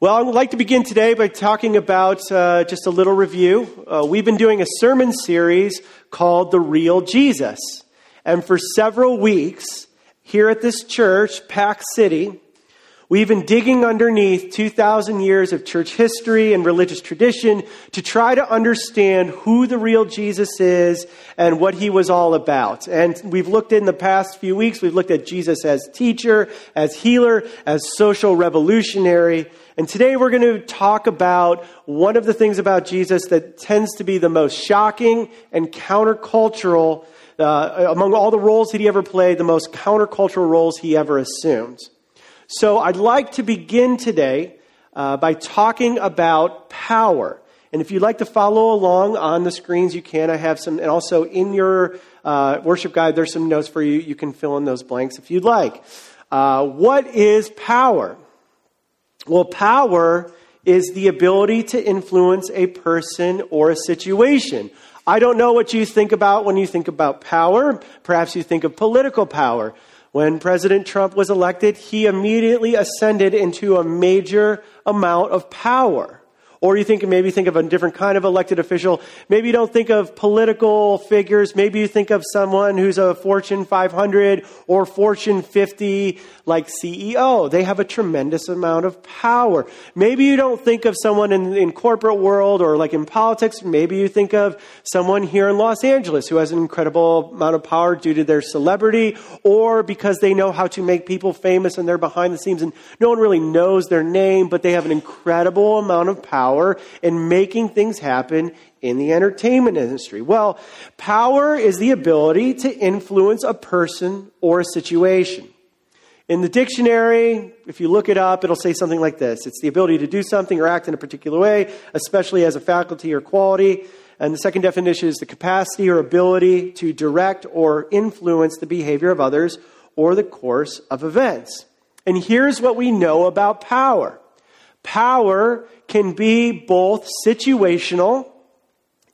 Well, I would like to begin today by talking about uh, just a little review. Uh, we've been doing a sermon series called The Real Jesus. And for several weeks here at this church, Pack City, We've been digging underneath 2,000 years of church history and religious tradition to try to understand who the real Jesus is and what he was all about. And we've looked in the past few weeks, we've looked at Jesus as teacher, as healer, as social revolutionary. And today we're going to talk about one of the things about Jesus that tends to be the most shocking and countercultural uh, among all the roles that he ever played, the most countercultural roles he ever assumed. So I'd like to begin today uh, by talking about power. And if you'd like to follow along on the screens, you can. I have some, and also in your uh, worship guide, there's some notes for you. You can fill in those blanks if you'd like. Uh, what is power? Well, power is the ability to influence a person or a situation. I don't know what you think about when you think about power. Perhaps you think of political power. When President Trump was elected, he immediately ascended into a major amount of power. Or you think maybe think of a different kind of elected official. Maybe you don't think of political figures. Maybe you think of someone who's a Fortune 500 or Fortune 50 like CEO. They have a tremendous amount of power. Maybe you don't think of someone in, in corporate world or like in politics. Maybe you think of someone here in Los Angeles who has an incredible amount of power due to their celebrity or because they know how to make people famous and they're behind the scenes and no one really knows their name, but they have an incredible amount of power power in making things happen in the entertainment industry? Well, power is the ability to influence a person or a situation. In the dictionary, if you look it up, it'll say something like this it's the ability to do something or act in a particular way, especially as a faculty or quality. And the second definition is the capacity or ability to direct or influence the behavior of others or the course of events. And here's what we know about power Power can be both situational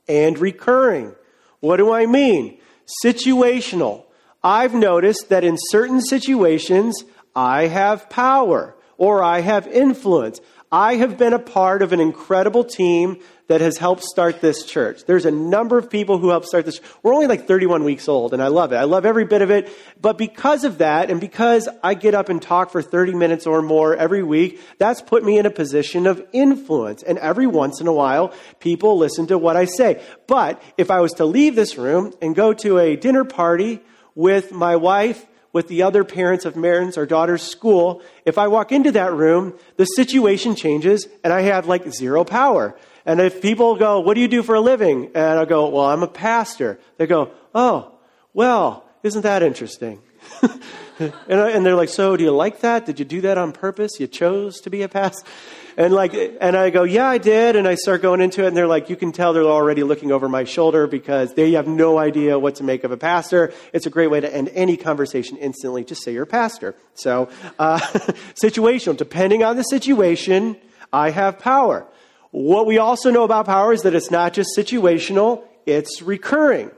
and recurring. What do I mean? Situational. I've noticed that in certain situations, I have power or I have influence. I have been a part of an incredible team that has helped start this church. There's a number of people who helped start this. We're only like 31 weeks old, and I love it. I love every bit of it. But because of that, and because I get up and talk for 30 minutes or more every week, that's put me in a position of influence. And every once in a while, people listen to what I say. But if I was to leave this room and go to a dinner party with my wife, with the other parents of Marin's, our daughter's school, if I walk into that room, the situation changes and I have like zero power. And if people go, What do you do for a living? And I go, Well, I'm a pastor. They go, Oh, well, isn't that interesting? and, I, and they're like, So do you like that? Did you do that on purpose? You chose to be a pastor? And like, and I go, yeah, I did. And I start going into it, and they're like, you can tell they're already looking over my shoulder because they have no idea what to make of a pastor. It's a great way to end any conversation instantly. Just say you're a pastor. So, uh, situational. Depending on the situation, I have power. What we also know about power is that it's not just situational, it's recurring.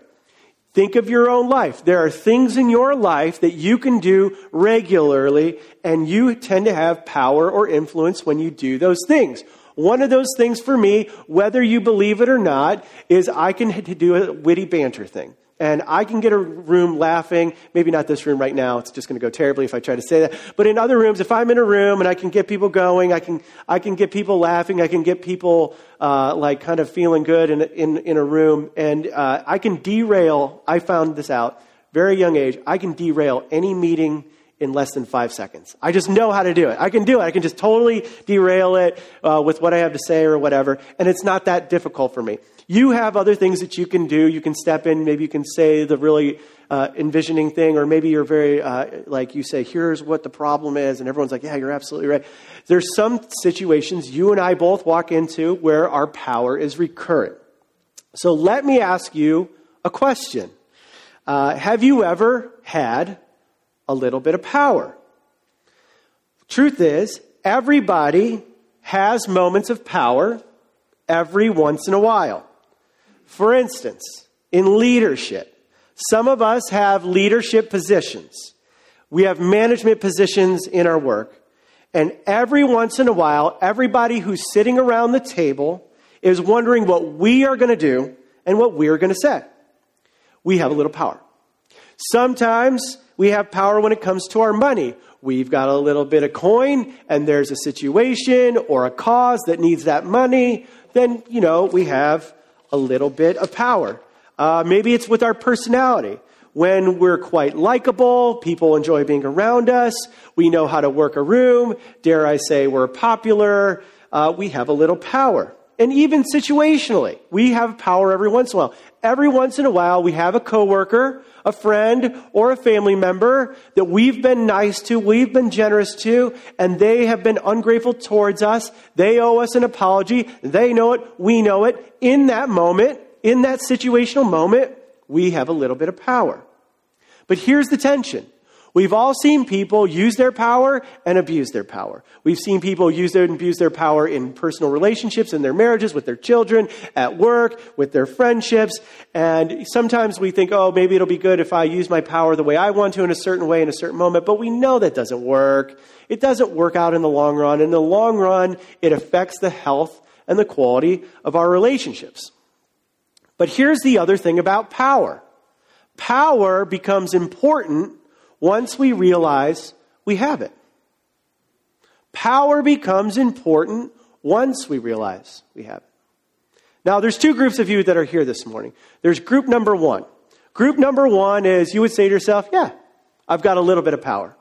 Think of your own life. There are things in your life that you can do regularly, and you tend to have power or influence when you do those things. One of those things for me, whether you believe it or not, is I can do a witty banter thing. And I can get a room laughing. Maybe not this room right now. It's just going to go terribly if I try to say that. But in other rooms, if I'm in a room and I can get people going, I can, I can get people laughing. I can get people, uh, like kind of feeling good in, in, in a room. And, uh, I can derail, I found this out, very young age, I can derail any meeting in less than five seconds. I just know how to do it. I can do it. I can just totally derail it uh, with what I have to say or whatever. And it's not that difficult for me. You have other things that you can do. You can step in. Maybe you can say the really uh, envisioning thing, or maybe you're very, uh, like you say, here's what the problem is, and everyone's like, yeah, you're absolutely right. There's some situations you and I both walk into where our power is recurrent. So let me ask you a question. Uh, have you ever had a little bit of power? Truth is, everybody has moments of power every once in a while. For instance, in leadership, some of us have leadership positions. We have management positions in our work. And every once in a while, everybody who's sitting around the table is wondering what we are going to do and what we're going to say. We have a little power. Sometimes we have power when it comes to our money. We've got a little bit of coin and there's a situation or a cause that needs that money. Then, you know, we have a little bit of power. Uh, maybe it's with our personality. When we're quite likable, people enjoy being around us, we know how to work a room, dare I say we're popular, uh, we have a little power. And even situationally, we have power every once in a while. Every once in a while, we have a coworker, a friend, or a family member that we've been nice to, we've been generous to, and they have been ungrateful towards us. They owe us an apology. They know it. We know it. In that moment, in that situational moment, we have a little bit of power. But here's the tension. We've all seen people use their power and abuse their power. We've seen people use their, abuse their power in personal relationships, in their marriages, with their children, at work, with their friendships. And sometimes we think, oh, maybe it'll be good if I use my power the way I want to in a certain way in a certain moment. But we know that doesn't work. It doesn't work out in the long run. In the long run, it affects the health and the quality of our relationships. But here's the other thing about power power becomes important once we realize we have it. Power becomes important once we realize we have it. Now, there's two groups of you that are here this morning. There's group number one. Group number one is you would say to yourself, Yeah, I've got a little bit of power.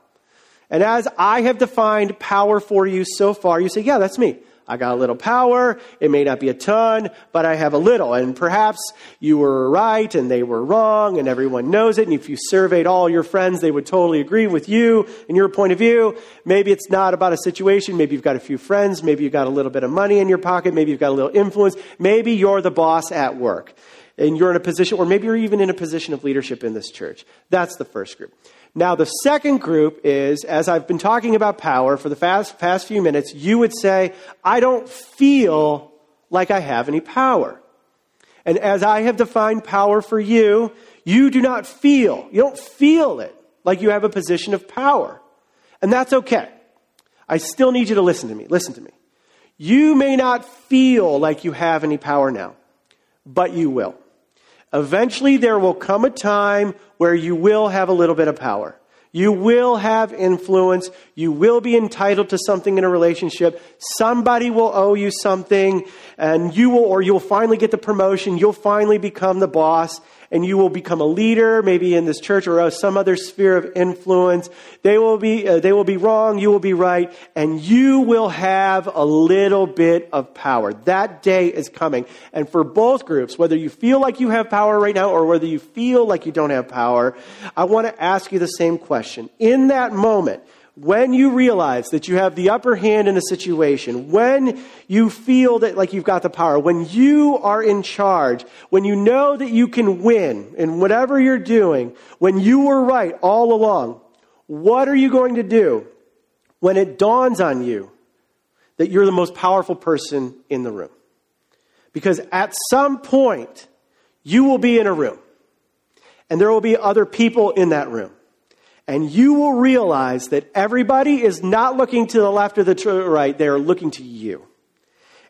And as I have defined power for you so far, you say, Yeah, that's me. I got a little power. It may not be a ton, but I have a little. And perhaps you were right and they were wrong and everyone knows it. And if you surveyed all your friends, they would totally agree with you and your point of view. Maybe it's not about a situation. Maybe you've got a few friends. Maybe you've got a little bit of money in your pocket. Maybe you've got a little influence. Maybe you're the boss at work and you're in a position, or maybe you're even in a position of leadership in this church. That's the first group. Now, the second group is, as I've been talking about power for the past, past few minutes, you would say, I don't feel like I have any power. And as I have defined power for you, you do not feel, you don't feel it like you have a position of power. And that's okay. I still need you to listen to me. Listen to me. You may not feel like you have any power now, but you will. Eventually, there will come a time where you will have a little bit of power. You will have influence. You will be entitled to something in a relationship. Somebody will owe you something, and you will, or you'll finally get the promotion. You'll finally become the boss and you will become a leader, maybe in this church or some other sphere of influence. They will be, uh, they will be wrong, you will be right, and you will have a little bit of power. That day is coming. And for both groups, whether you feel like you have power right now or whether you feel like you don't have power, I want to ask you the same question. In that moment, when you realize that you have the upper hand in a situation, when you feel that like you've got the power, when you are in charge, when you know that you can win in whatever you're doing, when you were right all along, what are you going to do when it dawns on you that you're the most powerful person in the room? Because at some point, you will be in a room and there will be other people in that room and you will realize that everybody is not looking to the left or the right, they are looking to you.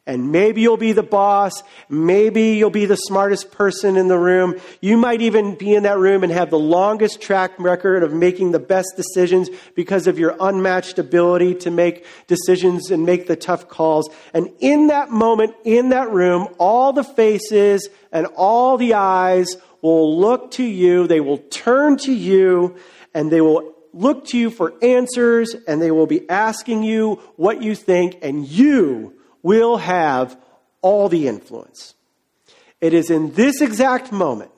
And maybe you'll be the boss. Maybe you'll be the smartest person in the room. You might even be in that room and have the longest track record of making the best decisions because of your unmatched ability to make decisions and make the tough calls. And in that moment, in that room, all the faces and all the eyes will look to you. They will turn to you and they will look to you for answers and they will be asking you what you think, and you will have all the influence. It is in this exact moment,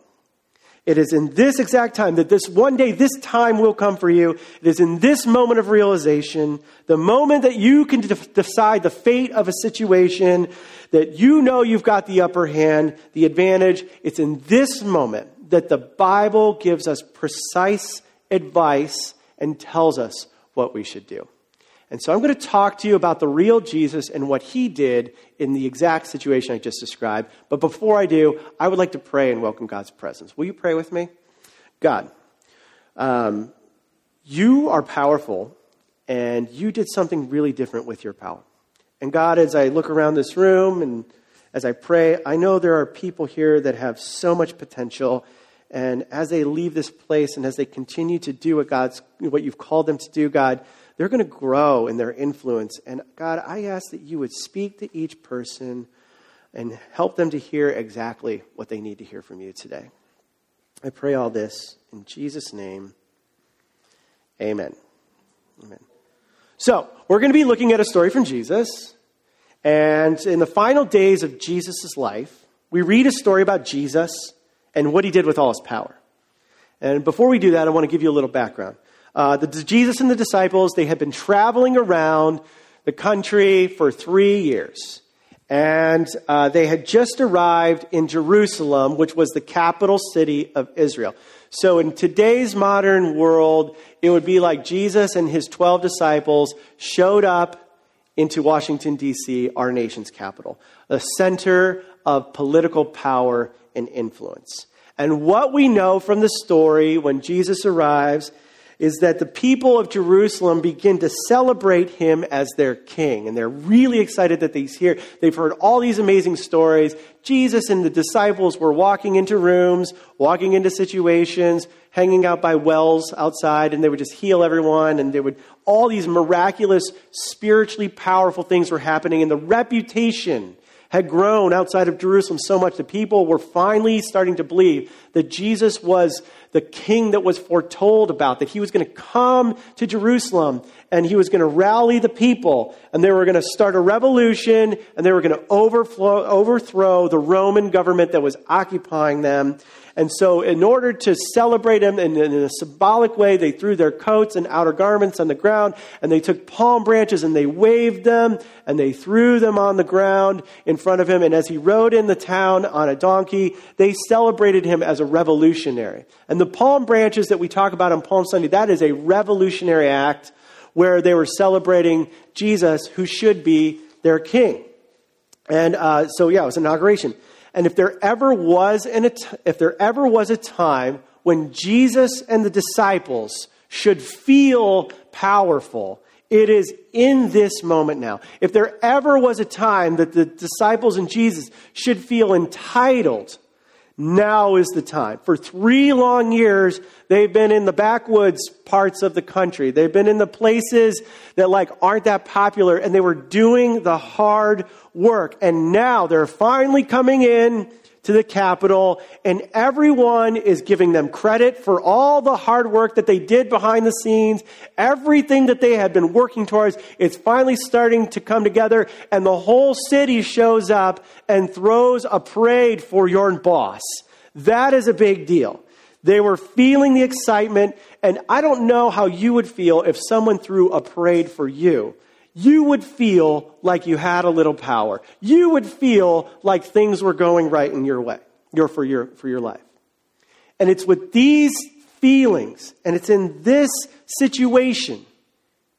it is in this exact time that this one day, this time will come for you. It is in this moment of realization, the moment that you can de- decide the fate of a situation, that you know you've got the upper hand, the advantage. It's in this moment that the Bible gives us precise advice and tells us what we should do. And so I'm going to talk to you about the real Jesus and what he did in the exact situation I just described. But before I do, I would like to pray and welcome God's presence. Will you pray with me? God, um, you are powerful and you did something really different with your power. And God, as I look around this room and as I pray, I know there are people here that have so much potential. And as they leave this place and as they continue to do what God's what you've called them to do, God, they're going to grow in their influence. And God, I ask that you would speak to each person and help them to hear exactly what they need to hear from you today. I pray all this in Jesus' name. Amen. Amen. So, we're going to be looking at a story from Jesus. And in the final days of Jesus' life, we read a story about Jesus and what he did with all his power. And before we do that, I want to give you a little background. Uh, the, Jesus and the disciples, they had been traveling around the country for three years. And uh, they had just arrived in Jerusalem, which was the capital city of Israel. So, in today's modern world, it would be like Jesus and his 12 disciples showed up into Washington, D.C., our nation's capital, a center of political power and influence. And what we know from the story when Jesus arrives is that the people of Jerusalem begin to celebrate him as their king. And they're really excited that he's here. They've heard all these amazing stories. Jesus and the disciples were walking into rooms, walking into situations, hanging out by wells outside, and they would just heal everyone. And they would, all these miraculous, spiritually powerful things were happening. And the reputation had grown outside of Jerusalem so much that people were finally starting to believe that Jesus was the king that was foretold about, that he was going to come to Jerusalem and he was going to rally the people and they were going to start a revolution and they were going to overflow, overthrow the Roman government that was occupying them. And so, in order to celebrate him in, in, a symbolic way, they threw their coats and outer garments on the ground, and they took palm branches and they waved them, and they threw them on the ground in front of him. And as he rode in the town on a donkey, they celebrated him as a revolutionary. And the palm branches that we talk about on Palm Sunday, that is a revolutionary act where they were celebrating Jesus, who should be their king. And uh, so, yeah, it was inauguration. And if there ever was an, if there ever was a time when Jesus and the disciples should feel powerful, it is in this moment now. If there ever was a time that the disciples and Jesus should feel entitled now is the time. For three long years, they've been in the backwoods parts of the country. They've been in the places that like aren't that popular and they were doing the hard work. And now they're finally coming in to the capital, and everyone is giving them credit for all the hard work that they did behind the scenes. Everything that they had been working towards is finally starting to come together, and the whole city shows up and throws a parade for your boss. That is a big deal. They were feeling the excitement, and I don't know how you would feel if someone threw a parade for you you would feel like you had a little power. You would feel like things were going right in your way, your, for, your, for your life. And it's with these feelings, and it's in this situation,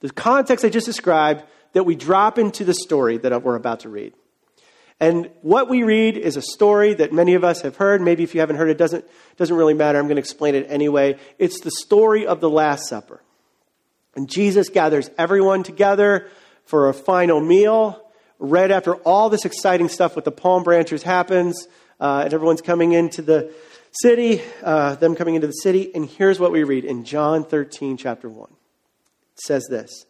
the context I just described, that we drop into the story that we're about to read. And what we read is a story that many of us have heard. Maybe if you haven't heard it, doesn't, doesn't really matter. I'm going to explain it anyway. It's the story of the Last Supper. And Jesus gathers everyone together for a final meal. Right after all this exciting stuff with the palm branches happens, uh, and everyone's coming into the city, uh, them coming into the city. And here's what we read in John 13, chapter 1. It says this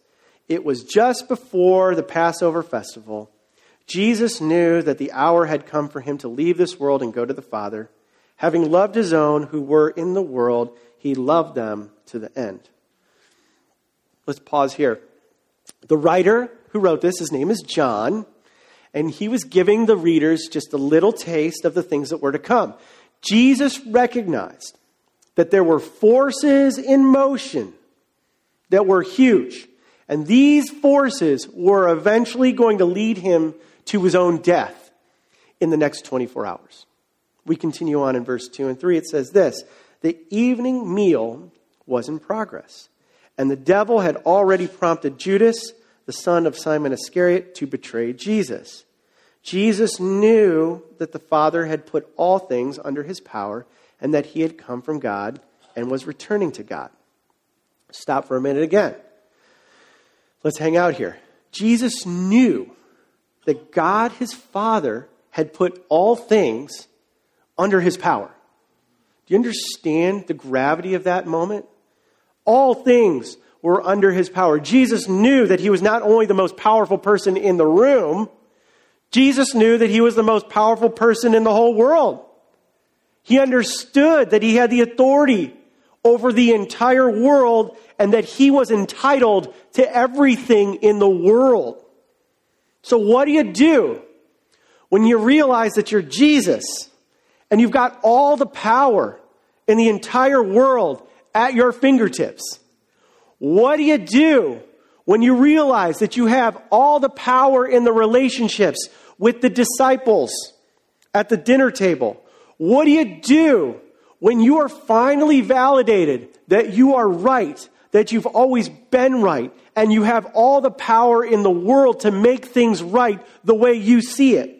It was just before the Passover festival. Jesus knew that the hour had come for him to leave this world and go to the Father. Having loved his own who were in the world, he loved them to the end. Let's pause here. The writer who wrote this, his name is John, and he was giving the readers just a little taste of the things that were to come. Jesus recognized that there were forces in motion that were huge, and these forces were eventually going to lead him to his own death in the next 24 hours. We continue on in verse 2 and 3. It says this The evening meal was in progress, and the devil had already prompted Judas the son of Simon Iscariot, to betray Jesus. Jesus knew that the Father had put all things under his power and that he had come from God and was returning to God. Stop for a minute again. Let's hang out here. Jesus knew that God, his Father, had put all things under his power. Do you understand the gravity of that moment? All things were under his power. Jesus knew that he was not only the most powerful person in the room, Jesus knew that he was the most powerful person in the whole world. He understood that he had the authority over the entire world and that he was entitled to everything in the world. So, what do you do when you realize that you're Jesus and you've got all the power in the entire world at your fingertips? What do you do when you realize that you have all the power in the relationships with the disciples at the dinner table? What do you do when you are finally validated that you are right, that you've always been right, and you have all the power in the world to make things right the way you see it?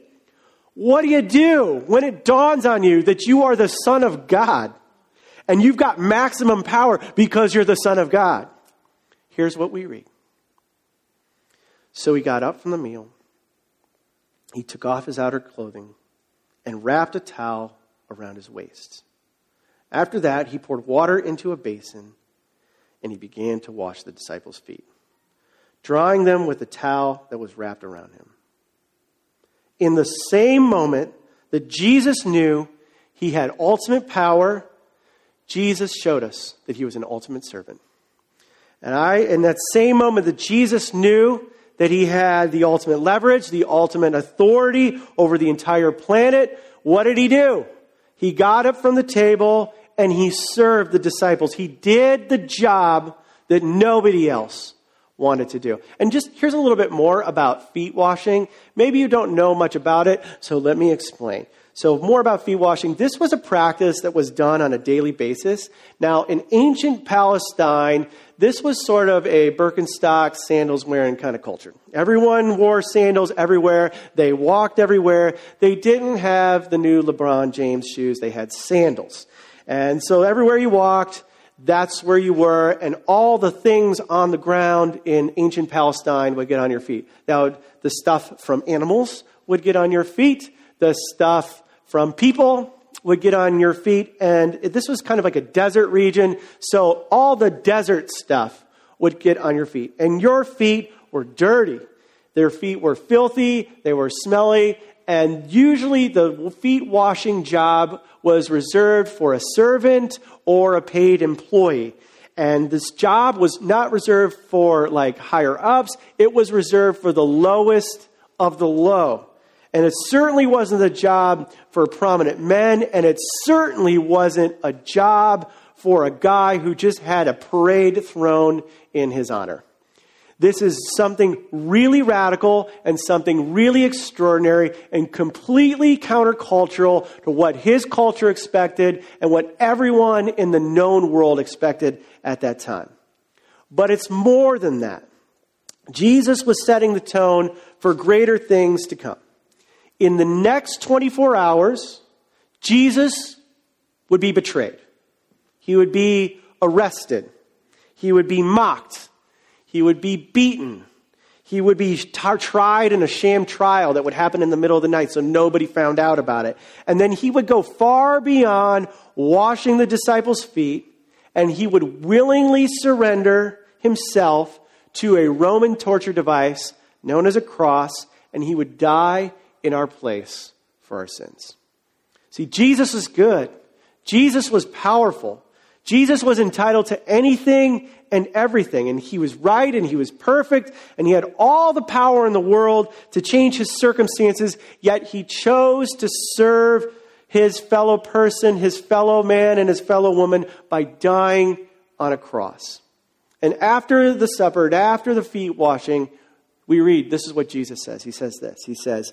What do you do when it dawns on you that you are the Son of God and you've got maximum power because you're the Son of God? Here's what we read. So he got up from the meal. He took off his outer clothing and wrapped a towel around his waist. After that, he poured water into a basin and he began to wash the disciples' feet, drying them with the towel that was wrapped around him. In the same moment that Jesus knew he had ultimate power, Jesus showed us that he was an ultimate servant. And I, in that same moment that Jesus knew that he had the ultimate leverage, the ultimate authority over the entire planet, what did he do? He got up from the table and he served the disciples. He did the job that nobody else wanted to do. And just here's a little bit more about feet washing. Maybe you don't know much about it, so let me explain. So, more about feet washing. This was a practice that was done on a daily basis. Now, in ancient Palestine, this was sort of a Birkenstock, sandals wearing kind of culture. Everyone wore sandals everywhere. They walked everywhere. They didn't have the new LeBron James shoes, they had sandals. And so, everywhere you walked, that's where you were, and all the things on the ground in ancient Palestine would get on your feet. Now, the stuff from animals would get on your feet, the stuff from people would get on your feet. And this was kind of like a desert region. So all the desert stuff would get on your feet. And your feet were dirty. Their feet were filthy. They were smelly. And usually the feet washing job was reserved for a servant or a paid employee. And this job was not reserved for like higher ups, it was reserved for the lowest of the low. And it certainly wasn't a job for prominent men, and it certainly wasn't a job for a guy who just had a parade thrown in his honor. This is something really radical and something really extraordinary and completely countercultural to what his culture expected and what everyone in the known world expected at that time. But it's more than that. Jesus was setting the tone for greater things to come in the next 24 hours, Jesus would be betrayed. He would be arrested. He would be mocked. He would be beaten. He would be tar- tried in a sham trial that would happen in the middle of the night so nobody found out about it. And then he would go far beyond washing the disciples' feet and he would willingly surrender himself to a Roman torture device known as a cross and he would die in our place for our sins. See, Jesus was good. Jesus was powerful. Jesus was entitled to anything and everything. And he was right and he was perfect and he had all the power in the world to change his circumstances, yet he chose to serve his fellow person, his fellow man, and his fellow woman by dying on a cross. And after the supper, after the feet washing, we read this is what Jesus says. He says this He says,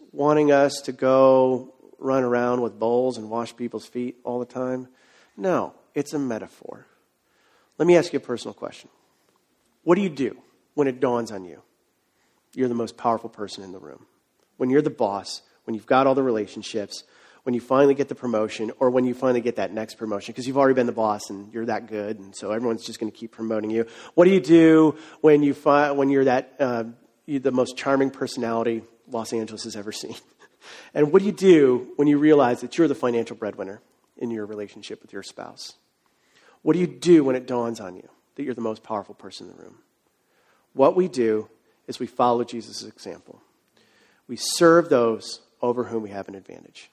wanting us to go run around with bowls and wash people's feet all the time? No, it's a metaphor. Let me ask you a personal question. What do you do when it dawns on you? You're the most powerful person in the room. When you're the boss, when you've got all the relationships, when you finally get the promotion, or when you finally get that next promotion, because you've already been the boss and you're that good, and so everyone's just going to keep promoting you. What do you do when you find when you're that uh, you're the most charming personality Los Angeles has ever seen? and what do you do when you realize that you're the financial breadwinner in your relationship with your spouse? What do you do when it dawns on you that you're the most powerful person in the room? What we do is we follow Jesus' example. We serve those over whom we have an advantage.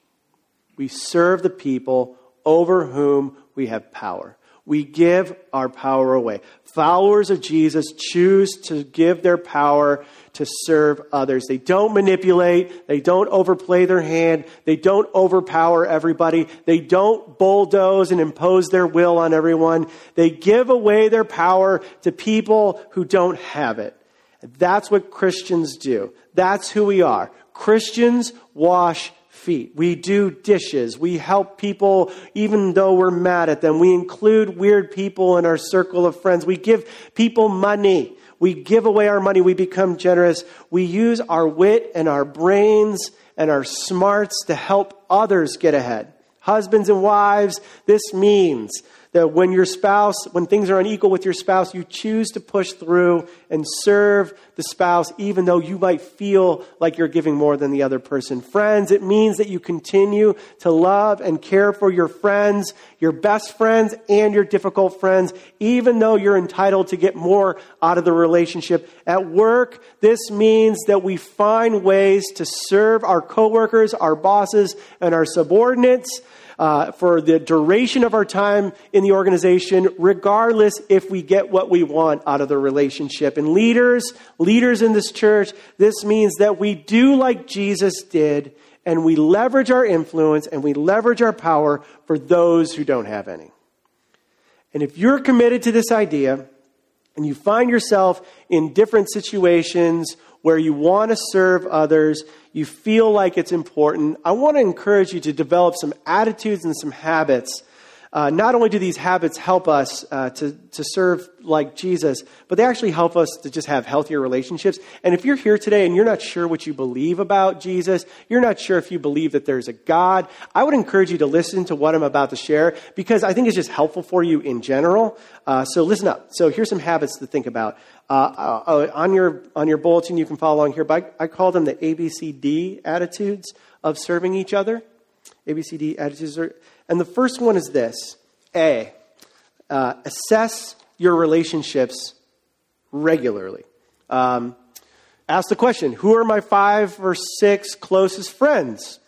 We serve the people over whom we have power. We give our power away. Followers of Jesus choose to give their power to serve others. They don't manipulate. They don't overplay their hand. They don't overpower everybody. They don't bulldoze and impose their will on everyone. They give away their power to people who don't have it. That's what Christians do. That's who we are. Christians wash feet. We do dishes. We help people even though we're mad at them. We include weird people in our circle of friends. We give people money. We give away our money. We become generous. We use our wit and our brains and our smarts to help others get ahead. Husbands and wives, this means that when your spouse, when things are unequal with your spouse, you choose to push through and serve the spouse, even though you might feel like you're giving more than the other person. Friends, it means that you continue to love and care for your friends, your best friends, and your difficult friends, even though you're entitled to get more out of the relationship. At work, this means that we find ways to serve our coworkers, our bosses, and our subordinates uh, for the duration of our time in the organization, regardless if we get what we want out of the relationship. And leaders, leaders in this church, this means that we do like Jesus did, and we leverage our influence and we leverage our power for those who don't have any. And if you're committed to this idea, and you find yourself in different situations where you want to serve others, you feel like it's important, I want to encourage you to develop some attitudes and some habits. Uh, not only do these habits help us uh, to, to serve like Jesus, but they actually help us to just have healthier relationships. And if you're here today and you're not sure what you believe about Jesus, you're not sure if you believe that there's a God, I would encourage you to listen to what I'm about to share because I think it's just helpful for you in general. Uh, so listen up. So here's some habits to think about. Uh, uh, uh, on, your, on your bulletin, you can follow along here, but I, I call them the ABCD attitudes of serving each other. ABCD attitudes. Are, and the first one is this A, uh, assess your relationships regularly. Um, ask the question Who are my five or six closest friends?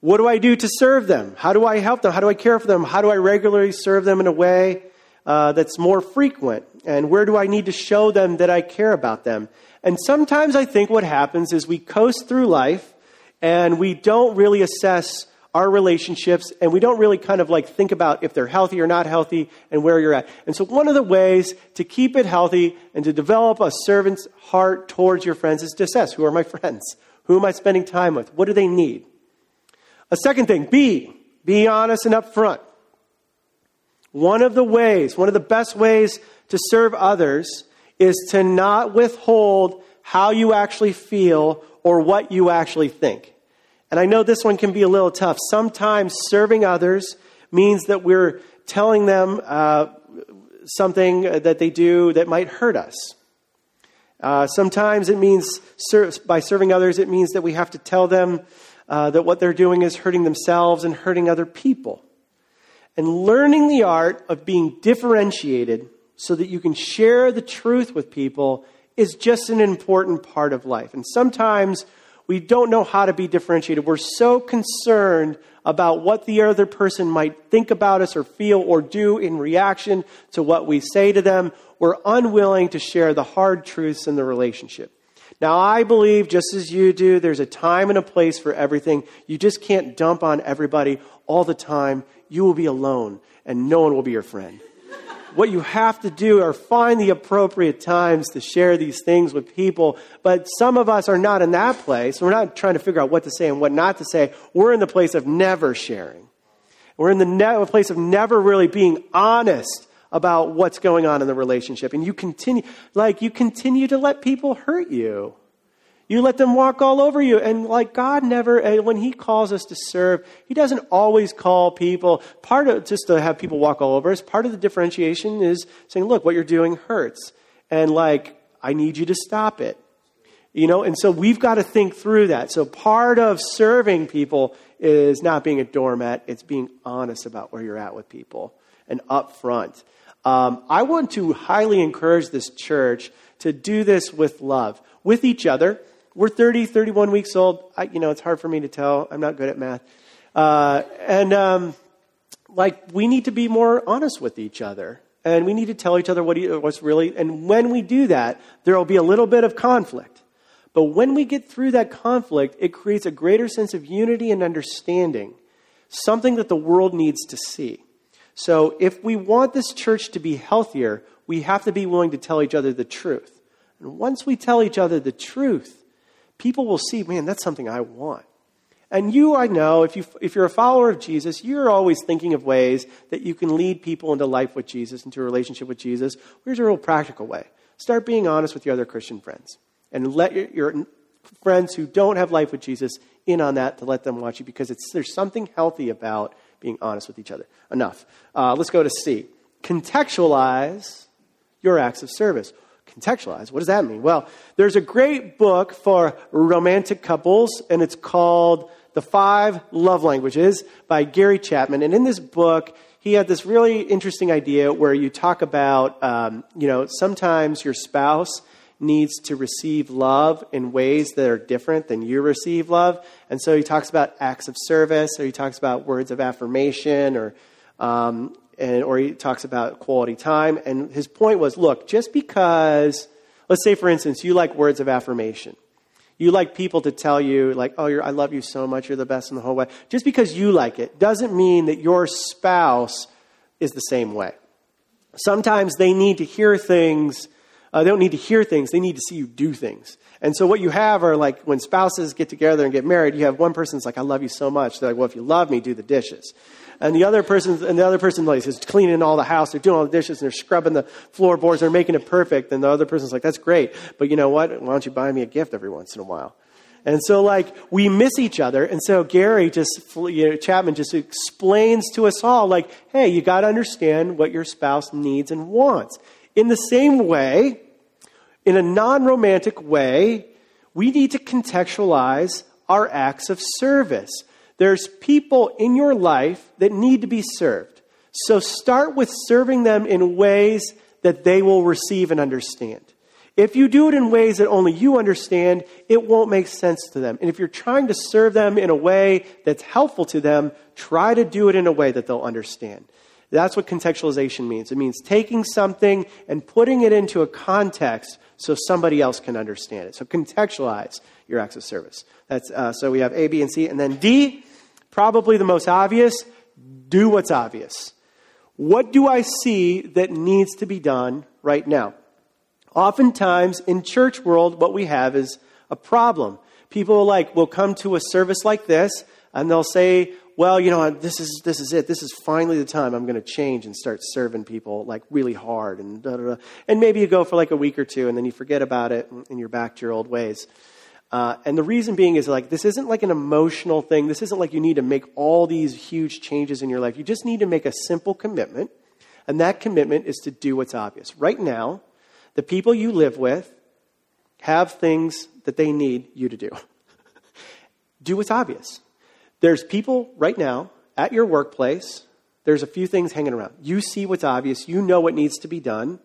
What do I do to serve them? How do I help them? How do I care for them? How do I regularly serve them in a way uh, that's more frequent? And where do I need to show them that I care about them? And sometimes I think what happens is we coast through life and we don't really assess our relationships and we don't really kind of like think about if they're healthy or not healthy and where you're at. And so, one of the ways to keep it healthy and to develop a servant's heart towards your friends is to assess who are my friends? Who am I spending time with? What do they need? A second thing, be. Be honest and upfront. One of the ways, one of the best ways to serve others is to not withhold how you actually feel or what you actually think. And I know this one can be a little tough. Sometimes serving others means that we're telling them uh, something that they do that might hurt us. Uh, sometimes it means, ser- by serving others, it means that we have to tell them uh, that what they're doing is hurting themselves and hurting other people. And learning the art of being differentiated so that you can share the truth with people is just an important part of life. And sometimes we don't know how to be differentiated. We're so concerned about what the other person might think about us or feel or do in reaction to what we say to them. We're unwilling to share the hard truths in the relationship. Now, I believe, just as you do, there's a time and a place for everything. You just can't dump on everybody all the time. You will be alone, and no one will be your friend. What you have to do are find the appropriate times to share these things with people. But some of us are not in that place. We're not trying to figure out what to say and what not to say. We're in the place of never sharing. We're in the ne- place of never really being honest about what's going on in the relationship. And you continue, like, you continue to let people hurt you. You let them walk all over you. And like God never, eh, when He calls us to serve, He doesn't always call people, part of, just to have people walk all over us, part of the differentiation is saying, look, what you're doing hurts. And like, I need you to stop it. You know, and so we've got to think through that. So part of serving people is not being a doormat, it's being honest about where you're at with people and upfront. Um, I want to highly encourage this church to do this with love, with each other we're 30, 31 weeks old. I, you know, it's hard for me to tell. I'm not good at math. Uh, and, um, like, we need to be more honest with each other. And we need to tell each other what, what's really, and when we do that, there will be a little bit of conflict. But when we get through that conflict, it creates a greater sense of unity and understanding, something that the world needs to see. So if we want this church to be healthier, we have to be willing to tell each other the truth. And once we tell each other the truth, people will see, man, that's something I want. And you, I know, if, you, if you're a follower of Jesus, you're always thinking of ways that you can lead people into life with Jesus, into a relationship with Jesus. Here's a real practical way start being honest with your other Christian friends. And let your, your friends who don't have life with Jesus in on that to let them watch you because there's something healthy about being honest with each other. Enough. Uh, let's go to C. Contextualize your acts of service contextualize. What does that mean? Well, there's a great book for romantic couples, and it's called The Five Love Languages by Gary Chapman. And in this book, he had this really interesting idea where you talk about, um, you know, sometimes your spouse needs to receive love in ways that are different than you receive love. And so he talks about acts of service, or he talks about words of affirmation, or um, and, or he talks about quality time. And his point was look, just because, let's say, for instance, you like words of affirmation. You like people to tell you, like, oh, I love you so much, you're the best in the whole way. Just because you like it doesn't mean that your spouse is the same way. Sometimes they need to hear things, uh, they don't need to hear things, they need to see you do things. And so what you have are like when spouses get together and get married, you have one person's like, I love you so much. They're like, well, if you love me, do the dishes and the other person and the other person like is cleaning all the house, they're doing all the dishes, and they're scrubbing the floorboards, they're making it perfect, and the other person's like, "That's great, but you know what? Why don't you buy me a gift every once in a while?" And so, like, we miss each other. And so, Gary just, you know, Chapman just explains to us all, like, hey, you got to understand what your spouse needs and wants. In the same way, in a non romantic way, we need to contextualize our acts of service. There's people in your life that need to be served. So start with serving them in ways that they will receive and understand. If you do it in ways that only you understand, it won't make sense to them. And if you're trying to serve them in a way that's helpful to them, try to do it in a way that they'll understand. That's what contextualization means. It means taking something and putting it into a context so somebody else can understand it. So contextualize your acts of service. That's, uh, so we have A, B, and C. And then D, probably the most obvious do what's obvious. What do I see that needs to be done right now? Oftentimes in church world, what we have is a problem. People like will come to a service like this and they'll say, well, you know, this is this is it. This is finally the time I'm going to change and start serving people like really hard and da, da, da. and maybe you go for like a week or two and then you forget about it and you're back to your old ways. Uh, and the reason being is like this isn't like an emotional thing. This isn't like you need to make all these huge changes in your life. You just need to make a simple commitment, and that commitment is to do what's obvious. Right now, the people you live with have things that they need you to do. do what's obvious. There's people right now at your workplace. There's a few things hanging around. You see what's obvious. You know what needs to be done.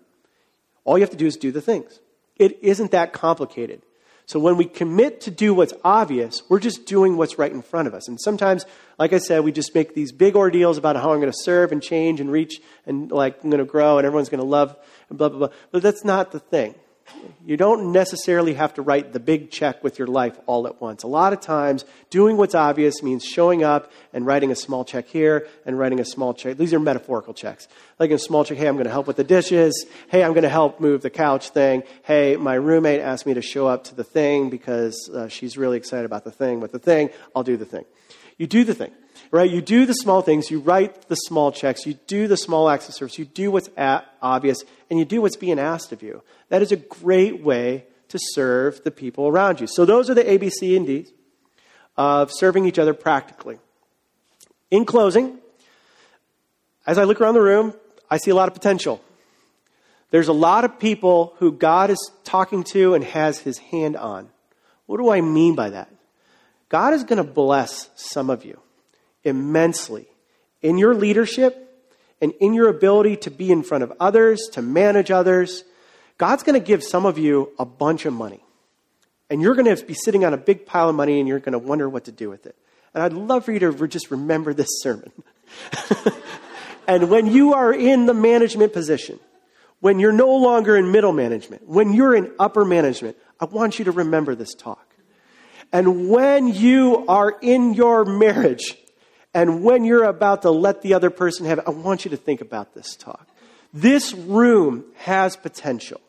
All you have to do is do the things. It isn't that complicated. So when we commit to do what's obvious, we're just doing what's right in front of us. And sometimes, like I said, we just make these big ordeals about how I'm going to serve and change and reach and like I'm going to grow and everyone's going to love and blah, blah, blah. But that's not the thing. You don't necessarily have to write the big check with your life all at once. A lot of times, doing what's obvious means showing up and writing a small check here and writing a small check. These are metaphorical checks. Like a small check, hey, I'm going to help with the dishes. Hey, I'm going to help move the couch thing. Hey, my roommate asked me to show up to the thing because uh, she's really excited about the thing. With the thing, I'll do the thing. You do the thing right? You do the small things, you write the small checks, you do the small acts of service, you do what's obvious, and you do what's being asked of you. That is a great way to serve the people around you. So those are the A, B, C, and D's of serving each other practically. In closing, as I look around the room, I see a lot of potential. There's a lot of people who God is talking to and has his hand on. What do I mean by that? God is going to bless some of you immensely in your leadership and in your ability to be in front of others, to manage others. God's going to give some of you a bunch of money. And you're going to be sitting on a big pile of money and you're going to wonder what to do with it. And I'd love for you to just remember this sermon. and when you are in the management position, when you're no longer in middle management, when you're in upper management, I want you to remember this talk. And when you are in your marriage, and when you're about to let the other person have I want you to think about this talk. This room has potential.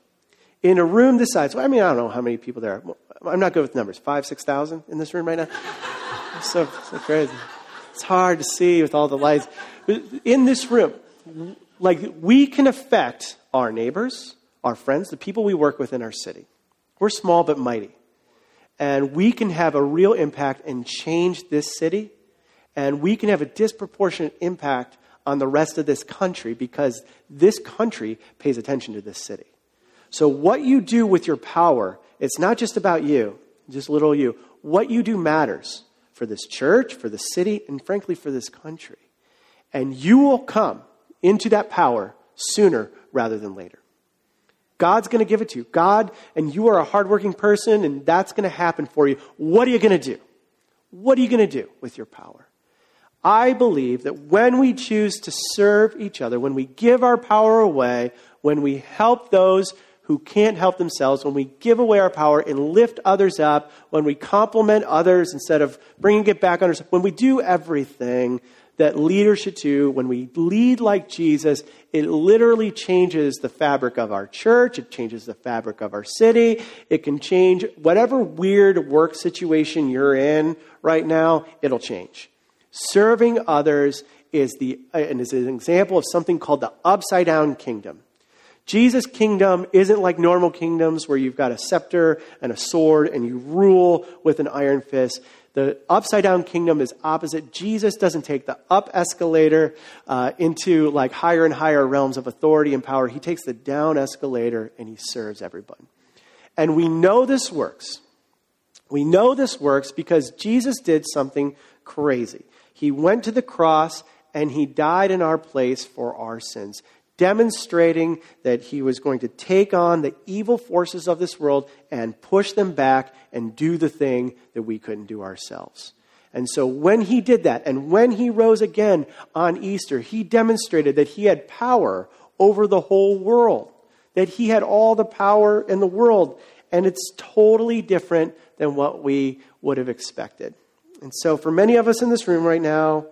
In a room this size, I mean, I don't know how many people there are. I'm not good with numbers. Five, six thousand in this room right now? so, so crazy. It's hard to see with all the lights. In this room, like, we can affect our neighbors, our friends, the people we work with in our city. We're small but mighty. And we can have a real impact and change this city and we can have a disproportionate impact on the rest of this country because this country pays attention to this city. So, what you do with your power, it's not just about you, just little you. What you do matters for this church, for the city, and frankly, for this country. And you will come into that power sooner rather than later. God's going to give it to you. God, and you are a hardworking person, and that's going to happen for you. What are you going to do? What are you going to do with your power? I believe that when we choose to serve each other, when we give our power away, when we help those who can't help themselves, when we give away our power and lift others up, when we compliment others instead of bringing it back on ourselves, when we do everything that leaders should do, when we lead like Jesus, it literally changes the fabric of our church. It changes the fabric of our city. It can change whatever weird work situation you're in right now, it'll change. Serving others is, the, and is an example of something called the upside down kingdom. Jesus' kingdom isn't like normal kingdoms where you've got a scepter and a sword and you rule with an iron fist. The upside down kingdom is opposite. Jesus doesn't take the up escalator uh, into like higher and higher realms of authority and power. He takes the down escalator and he serves everyone. And we know this works. We know this works because Jesus did something crazy. He went to the cross and he died in our place for our sins, demonstrating that he was going to take on the evil forces of this world and push them back and do the thing that we couldn't do ourselves. And so when he did that, and when he rose again on Easter, he demonstrated that he had power over the whole world, that he had all the power in the world. And it's totally different than what we would have expected. And so, for many of us in this room right now,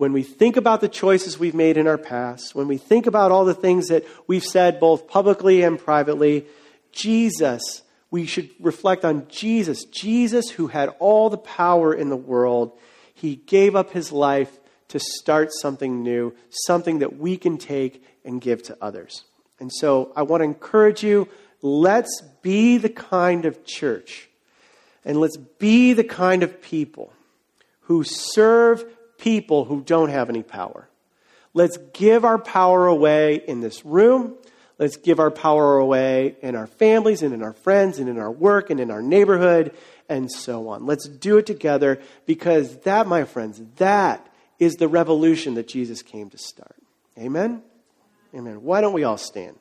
when we think about the choices we've made in our past, when we think about all the things that we've said both publicly and privately, Jesus, we should reflect on Jesus. Jesus, who had all the power in the world, he gave up his life to start something new, something that we can take and give to others. And so I want to encourage you let's be the kind of church and let's be the kind of people who serve people who don't have any power. Let's give our power away in this room. Let's give our power away in our families and in our friends and in our work and in our neighborhood and so on. Let's do it together because that, my friends, that is the revolution that Jesus came to start. Amen? Amen. Why don't we all stand?